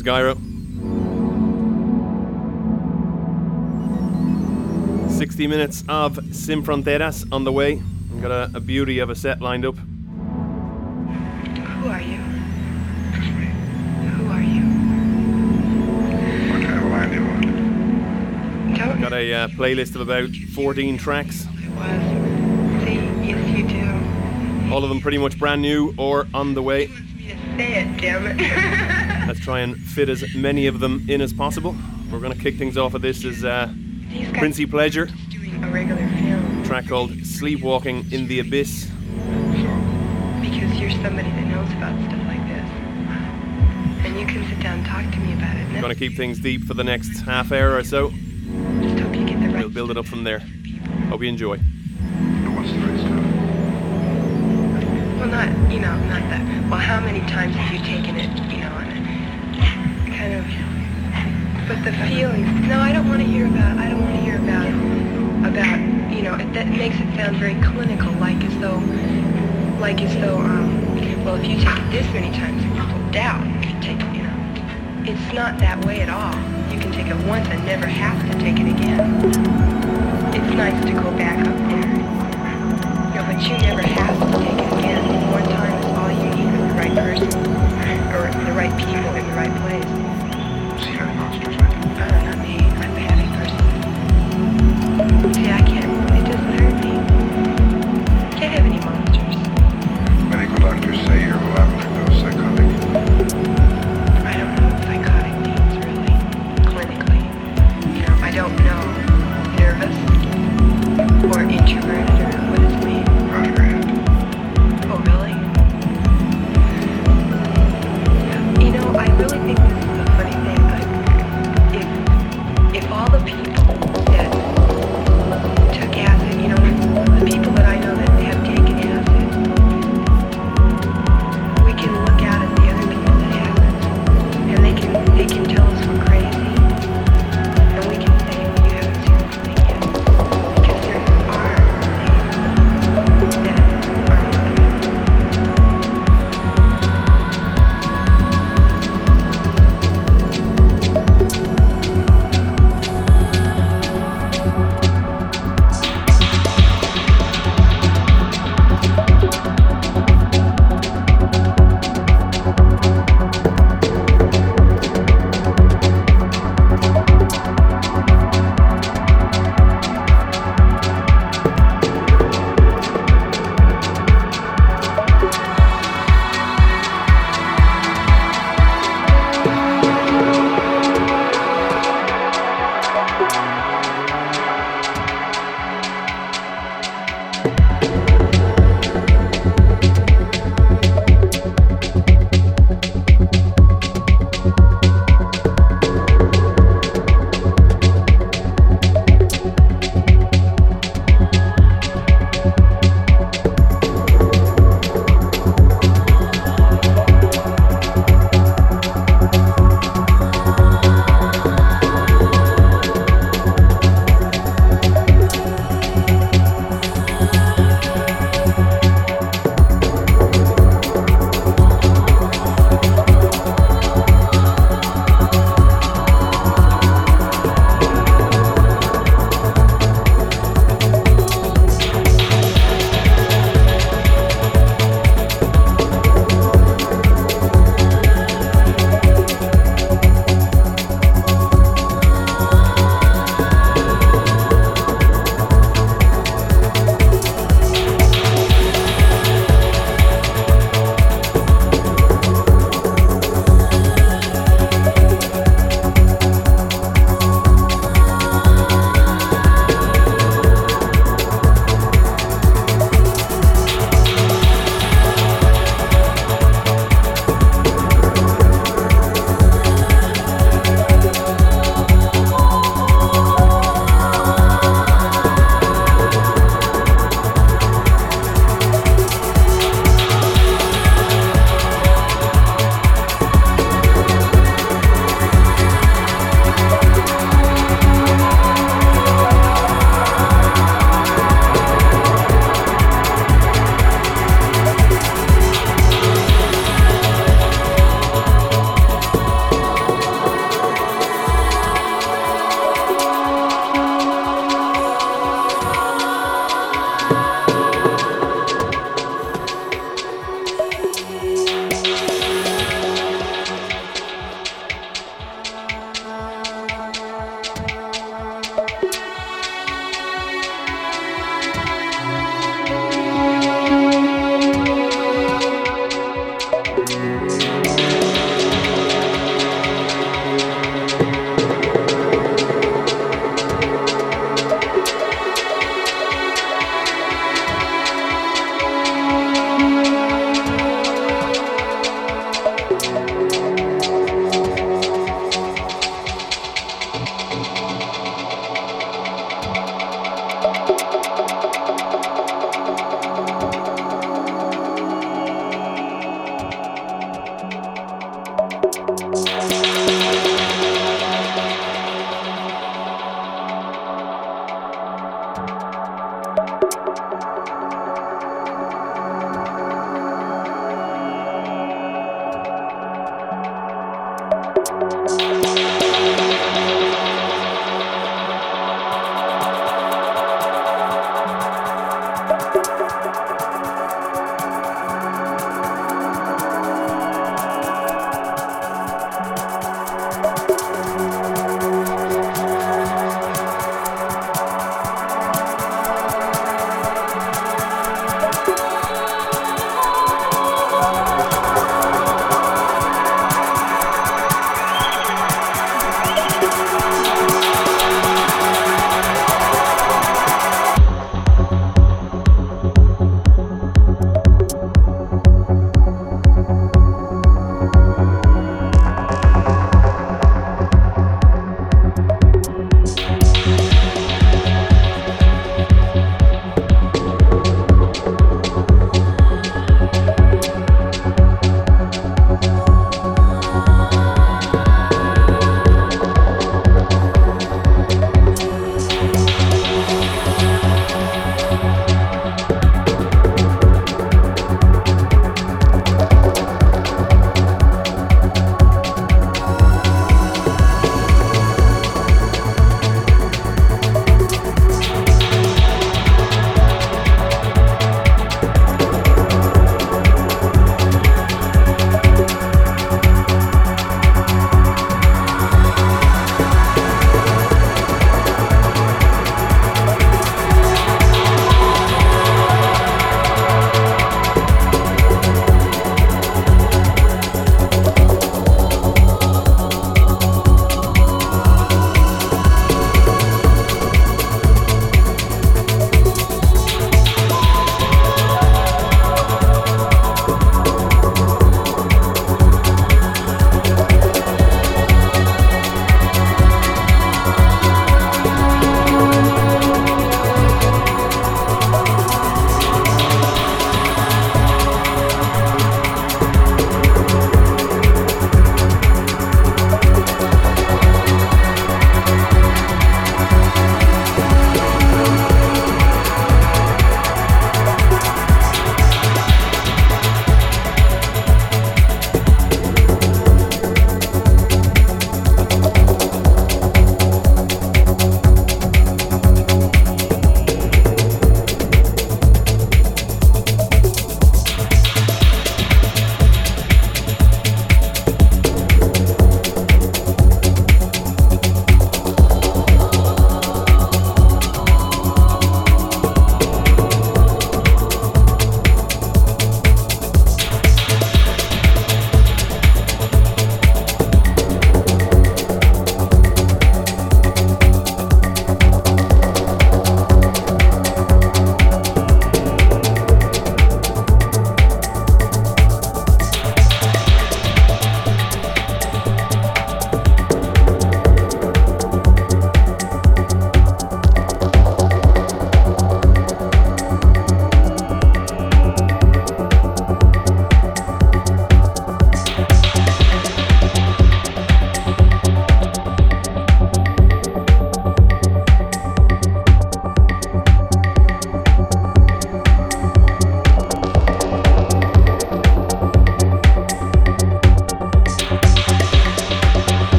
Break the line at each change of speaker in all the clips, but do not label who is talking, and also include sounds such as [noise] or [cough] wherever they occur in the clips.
Hey, is Guy Ro. 60 minutes of Sin Fronteras on the way. We've got a, a beauty of a set lined up.
Who are you? Who are you?
What kind of line do you want?
Don't
Got a uh, playlist of about 14 tracks,
know who it was. See, yes you do.
all of them pretty much brand new or on the way.
Say it, damn it. [laughs]
Let's try and fit as many of them in as possible. We're going to kick things off with this is uh, Principleasure,
doing a regular film
track called Sleepwalking in the Abyss.
because you're somebody that knows about stuff like this. And you can sit down and talk to me about it. And
Going to keep things deep for the next half hour or so.
just hope you get the right
We'll build it up from there. Hope you enjoy.
What's the right stuff?
Well, not, you know, not that. Well, how many times have you taken it, But the feeling. No, I don't want to hear about. I don't want to hear about about. You know, it, that makes it sound very clinical, like as though, like as though. Um, well, if you take it this many times, you will doubt. You take it, you know. It's not that way at all. You can take it once and never have to take it again. It's nice to go back up there. No, but you never have to take it again. One time is all you need with the right person, or the right people in the right place.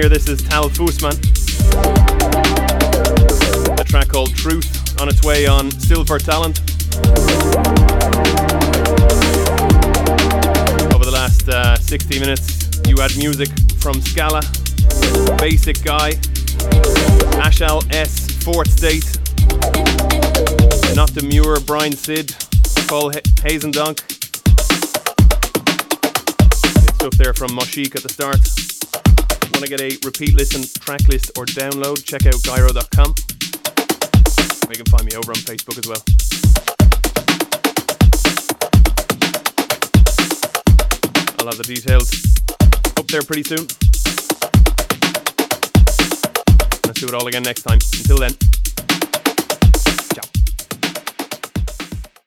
Here. This is Tal Fussman. A track called Truth on its way on Stil Vor Talent. Over the last uh, 60 minutes, you had music from Scala, Basic Guy, Ashal S, Fourthstate, Not Demure, Brian Cid, Paul H- Hazendonk. Stuff there from Moshic at the start. Want to get a repeat listen, track list, or download? Check out guyro.com. You can find me over on Facebook as well. I'll have the details up there pretty soon. Let's do it all again next time. Until then.